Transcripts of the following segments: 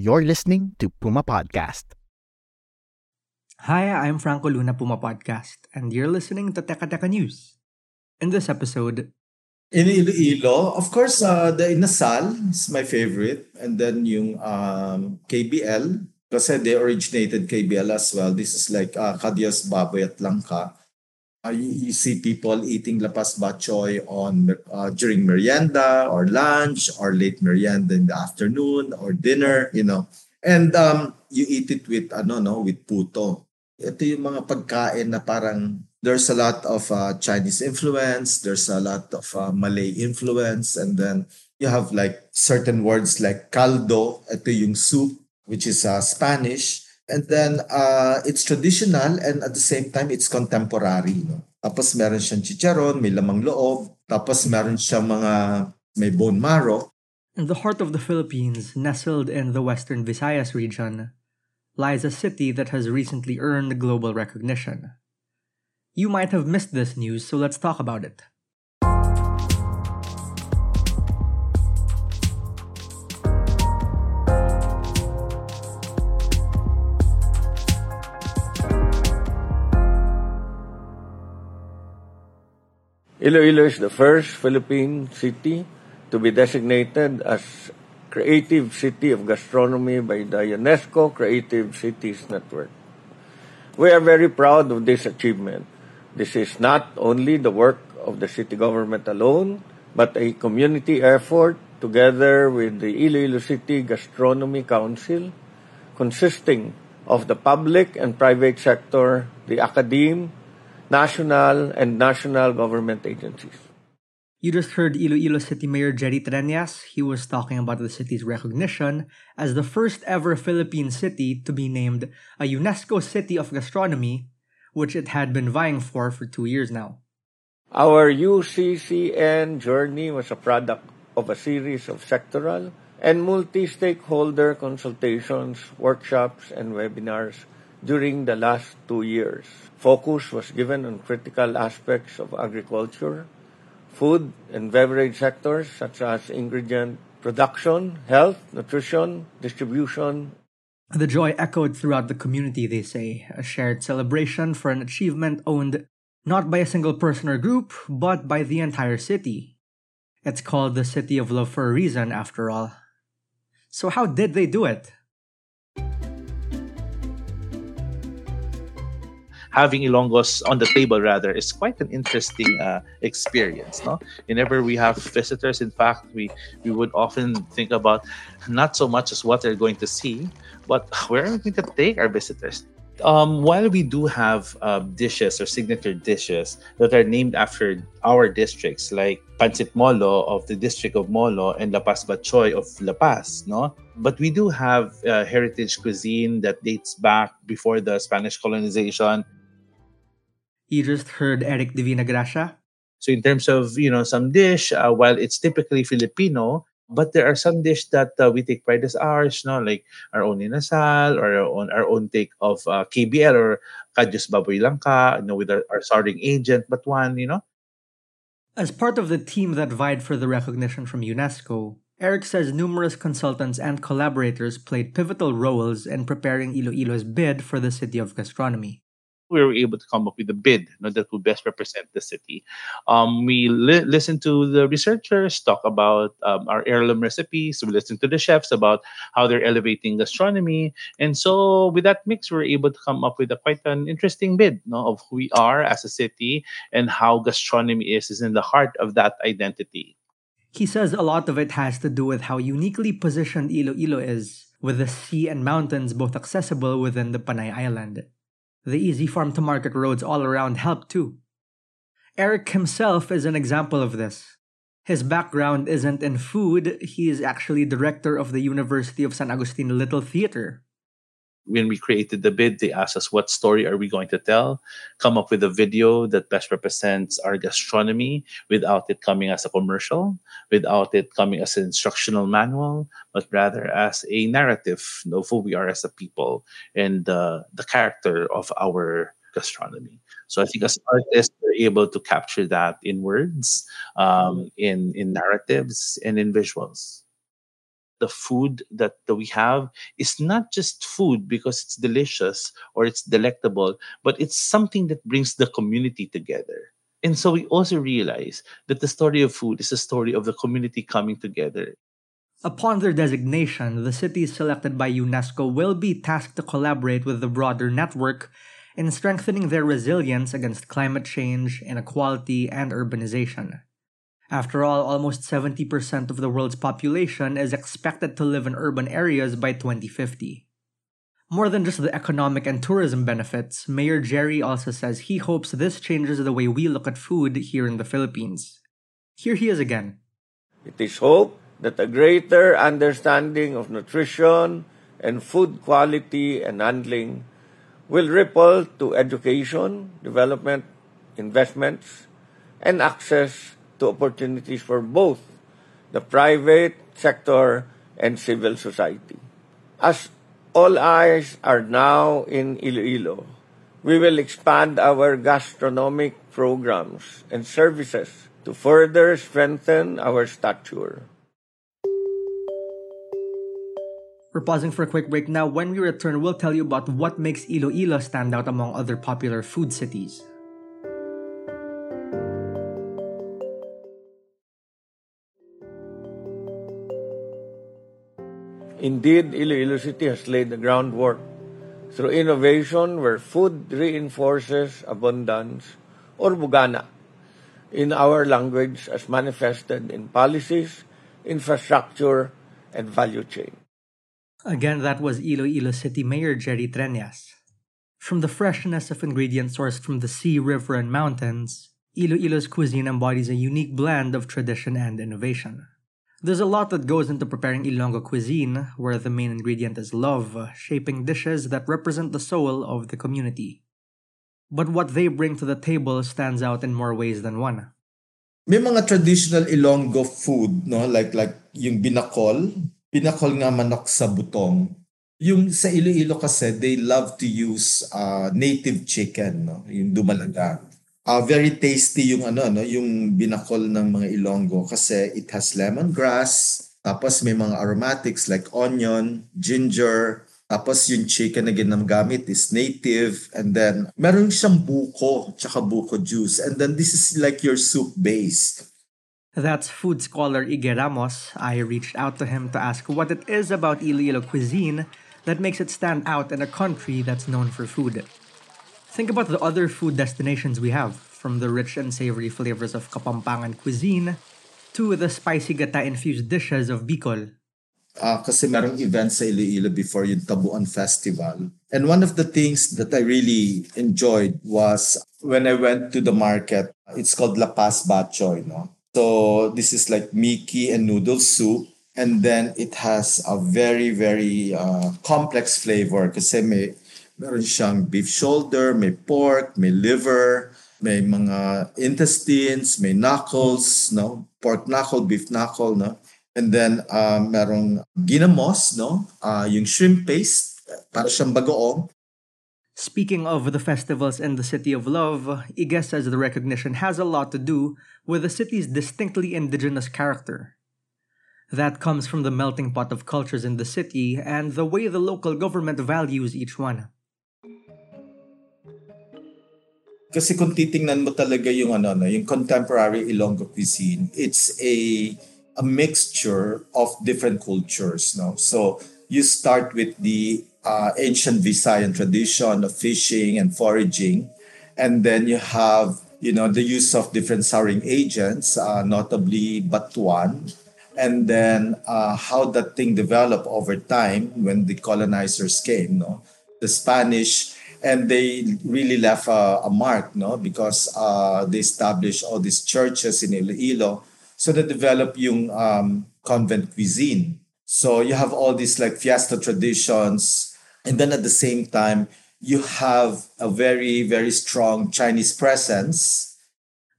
You're listening to Puma Podcast. Hi, I'm Franco Luna Puma Podcast, and you're listening to Teka Teka News. In this episode, In Iloilo, of course, uh, the Inasal is my favorite. And then yung um, KBL, kasi they originated KBL as well. This is like uh, Kadias Baboy at Langka. Uh, you, you see people eating lapas bachoy on uh, during merienda or lunch or late merienda in the afternoon or dinner, you know. And um, you eat it with ano no, with puto. Ito yung mga pagkain na parang there's a lot of uh, Chinese influence, there's a lot of uh, Malay influence, and then you have like certain words like caldo, ito yung soup, which is uh, Spanish. And then uh, it's traditional and at the same time it's contemporary. No? Tapos meron siyang chicharon, may lamang loob. Tapos meron siyang mga may bone marrow. in the heart of the Philippines, nestled in the western Visayas region, lies a city that has recently earned global recognition. You might have missed this news, so let's talk about it. Iloilo is the first Philippine city to be designated as Creative City of Gastronomy by the UNESCO Creative Cities Network. We are very proud of this achievement. This is not only the work of the city government alone, but a community effort together with the Iloilo City Gastronomy Council, consisting of the public and private sector, the academe, national and national government agencies. You just heard Iloilo City Mayor Jerry Treñas. He was talking about the city's recognition as the first ever Philippine city to be named a UNESCO City of Gastronomy, which it had been vying for for two years now. Our UCCN journey was a product of a series of sectoral and multi-stakeholder consultations, workshops, and webinars during the last two years. Focus was given on critical aspects of agriculture, food and beverage sectors such as ingredient production, health, nutrition, distribution. The joy echoed throughout the community, they say, a shared celebration for an achievement owned not by a single person or group, but by the entire city. It's called the City of Love for a reason, after all. So, how did they do it? Having Ilonggos on the table rather is quite an interesting uh, experience. No, whenever we have visitors, in fact, we we would often think about not so much as what they're going to see, but where are we going to take our visitors. Um, while we do have uh, dishes or signature dishes that are named after our districts, like Pancit Molo of the district of Molo and La Paz Batchoy of La Paz, no? But we do have uh, heritage cuisine that dates back before the Spanish colonization You just heard Eric Divinagracia. So in terms of you know some dish, uh, while it's typically Filipino, but there are some dish that uh, we take pride as ours, no, like our own inasal or our own our own take of uh, KBL or Kadyos Baboy Langka, you know, with our, our starting agent, but one, you know. As part of the team that vied for the recognition from UNESCO, Eric says numerous consultants and collaborators played pivotal roles in preparing Iloilo's bid for the City of Gastronomy we were able to come up with a bid you know, that would best represent the city. Um, we li- listened to the researchers talk about um, our heirloom recipes. We listened to the chefs about how they're elevating gastronomy, and so with that mix, we were able to come up with a quite an interesting bid you know, of who we are as a city and how gastronomy is is in the heart of that identity. He says a lot of it has to do with how uniquely positioned Iloilo is, with the sea and mountains both accessible within the Panay Island. The easy farm to market roads all around help too. Eric himself is an example of this. His background isn't in food, he is actually director of the University of San Agustin Little Theater, when we created the bid, they asked us what story are we going to tell, come up with a video that best represents our gastronomy without it coming as a commercial, without it coming as an instructional manual, but rather as a narrative of who we are as a people and uh, the character of our gastronomy. So I think as artists, we're able to capture that in words, um, in in narratives, and in visuals the food that, that we have is not just food because it's delicious or it's delectable, but it's something that brings the community together. And so we also realize that the story of food is a story of the community coming together. Upon their designation, the cities selected by UNESCO will be tasked to collaborate with the broader network in strengthening their resilience against climate change, inequality, and urbanization. After all, almost 70% of the world's population is expected to live in urban areas by 2050. More than just the economic and tourism benefits, Mayor Jerry also says he hopes this changes the way we look at food here in the Philippines. Here he is again. It is hoped that a greater understanding of nutrition and food quality and handling will ripple to education, development, investments, and access to opportunities for both the private sector and civil society. As all eyes are now in Iloilo, we will expand our gastronomic programs and services to further strengthen our stature. We're pausing for a quick break now. When we return, we'll tell you about what makes Iloilo stand out among other popular food cities. Indeed, Iloilo City has laid the groundwork through innovation where food reinforces abundance or bugana in our language as manifested in policies, infrastructure, and value chain. Again, that was Iloilo City Mayor Jerry Treñas. From the freshness of ingredients sourced from the sea, river, and mountains, Iloilo's cuisine embodies a unique blend of tradition and innovation. There's a lot that goes into preparing Ilonggo cuisine, where the main ingredient is love, shaping dishes that represent the soul of the community. But what they bring to the table stands out in more ways than one. May mga traditional Ilonggo food, no? Like like yung binakol, binakol nga manok sa butong. Yung sa Iloilo kasi, they love to use uh, native chicken, no? Yung dumalaga. Uh, very tasty yung ano ano yung binakol ng mga Ilonggo kasi it has lemongrass tapos may mga aromatics like onion, ginger, tapos yung chicken na ginagamit is native and then meron siyang buko tsaka buko juice and then this is like your soup base. That's food scholar Ige Ramos. I reached out to him to ask what it is about Iloilo cuisine that makes it stand out in a country that's known for food. Think about the other food destinations we have, from the rich and savory flavors of Kapampangan cuisine to the spicy gata-infused dishes of Bicol. Uh, kasi merong events sa Iloilo before yung Tabuan Festival. And one of the things that I really enjoyed was when I went to the market, it's called La Paz Batchoy, no? So this is like Mickey and noodle soup. And then it has a very, very uh, complex flavor kasi may Meron siyang beef shoulder, may pork, may liver, may mga intestines, may knuckles, no? Pork knuckle, beef knuckle, no? And then uh, merong ginamos, no? Uh, yung shrimp paste, para siyang bagoong. Speaking of the festivals in the City of Love, Ige says the recognition has a lot to do with the city's distinctly indigenous character. That comes from the melting pot of cultures in the city and the way the local government values each one. Kasi kung titingnan mo talaga yung ano, no, yung contemporary Ilonggo cuisine, it's a a mixture of different cultures, no. So you start with the uh, ancient Visayan tradition of fishing and foraging, and then you have you know the use of different souring agents, uh, notably batuan, and then uh, how that thing developed over time when the colonizers came, no. The Spanish and they really left a, a mark, no, because uh, they established all these churches in Iloilo, so they developed yung um, convent cuisine. So you have all these like fiesta traditions, and then at the same time you have a very very strong Chinese presence.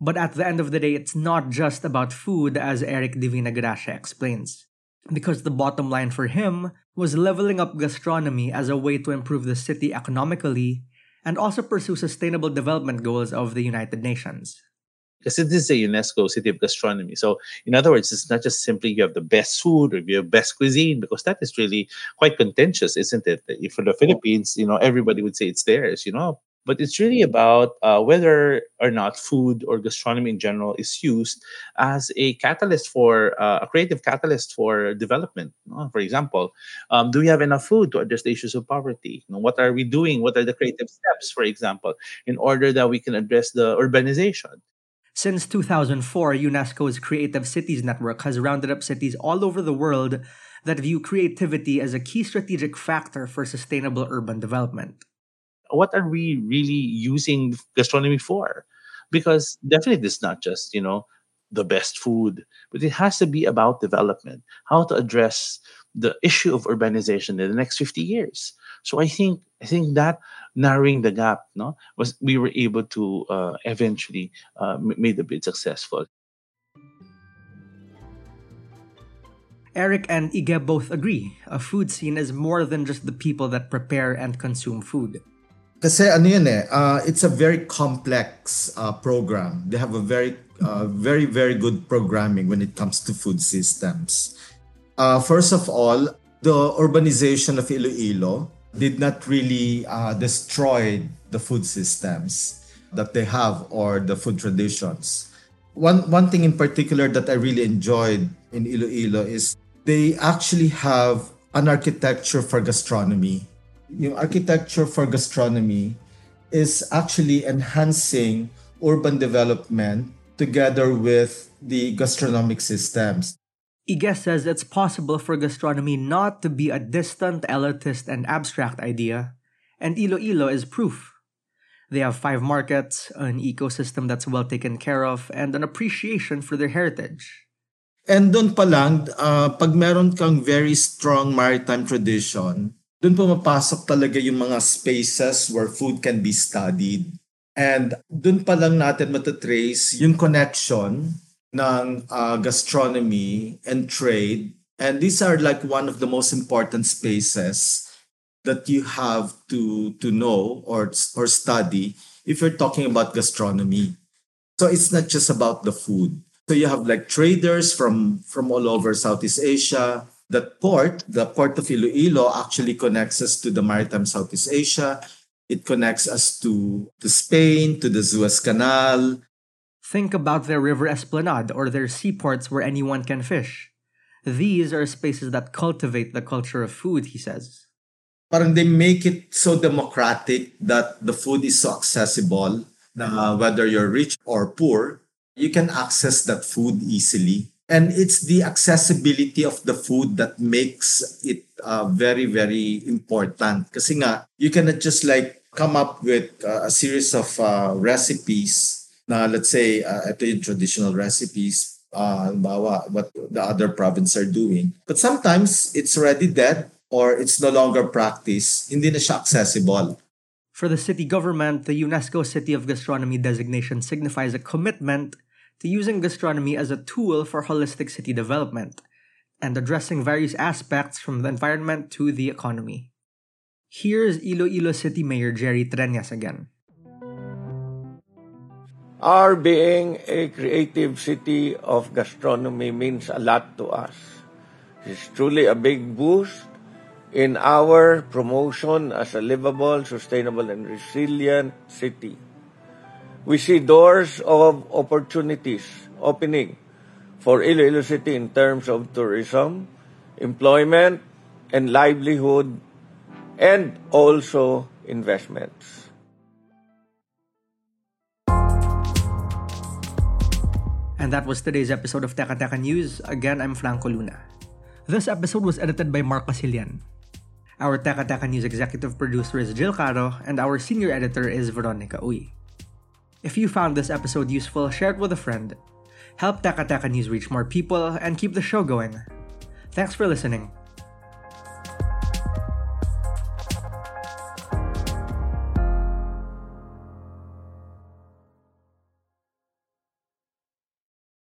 But at the end of the day, it's not just about food, as Eric Divinagracia explains because the bottom line for him was leveling up gastronomy as a way to improve the city economically and also pursue sustainable development goals of the United Nations. Because this is a UNESCO city of gastronomy. So, in other words, it's not just simply you have the best food or you have best cuisine, because that is really quite contentious, isn't it? For the Philippines, you know, everybody would say it's theirs, you know, but it's really about uh, whether or not food or gastronomy in general is used as a catalyst for uh, a creative catalyst for development. For example, um, do we have enough food to address the issues of poverty? You know, what are we doing? What are the creative steps, for example, in order that we can address the urbanization? Since 2004, UNESCO's Creative Cities Network has rounded up cities all over the world that view creativity as a key strategic factor for sustainable urban development what are we really using gastronomy for? Because definitely it's not just, you know, the best food, but it has to be about development, how to address the issue of urbanization in the next 50 years. So I think I think that narrowing the gap, no, was we were able to uh, eventually uh, made the bid successful. Eric and Ige both agree. A food scene is more than just the people that prepare and consume food. Kasi ano yun eh, uh, it's a very complex uh, program. They have a very, uh, very, very good programming when it comes to food systems. Uh, first of all, the urbanization of Iloilo did not really uh, destroy the food systems that they have or the food traditions. One, one thing in particular that I really enjoyed in Iloilo is they actually have an architecture for gastronomy yung architecture for gastronomy is actually enhancing urban development together with the gastronomic systems. Ige says it's possible for gastronomy not to be a distant, elitist, and abstract idea, and Iloilo is proof. They have five markets, an ecosystem that's well taken care of, and an appreciation for their heritage. And doon pa lang, uh, pag meron kang very strong maritime tradition, doon pumapasok talaga yung mga spaces where food can be studied. And doon pa lang natin matatrace yung connection ng uh, gastronomy and trade. And these are like one of the most important spaces that you have to to know or or study if you're talking about gastronomy. So it's not just about the food. So you have like traders from from all over Southeast Asia, that port, the port of Iloilo, actually connects us to the maritime Southeast Asia. It connects us to, to Spain, to the Suez Canal. Think about their river esplanade or their seaports where anyone can fish. These are spaces that cultivate the culture of food, he says. Parang they make it so democratic that the food is so accessible. Uh, whether you're rich or poor, you can access that food easily and it's the accessibility of the food that makes it uh, very very important. Kasi nga you cannot just like come up with uh, a series of uh, recipes na let's say uh, ito yung traditional recipes uh, what the other province are doing. But sometimes it's already dead or it's no longer practiced. Hindi na siya accessible. For the city government, the UNESCO City of Gastronomy designation signifies a commitment to using gastronomy as a tool for holistic city development and addressing various aspects from the environment to the economy. Here's Iloilo City Mayor Jerry Treñas again. Our being a creative city of gastronomy means a lot to us. It's truly a big boost in our promotion as a livable, sustainable, and resilient city we see doors of opportunities opening for Iloilo City in terms of tourism, employment, and livelihood, and also investments. And that was today's episode of Teka Teka News. Again, I'm Franco Luna. This episode was edited by Mark Casilian. Our Teka Teka News executive producer is Jill Caro, and our senior editor is Veronica Uy. If you found this episode useful, share it with a friend. Help Teka News reach more people and keep the show going. Thanks for listening.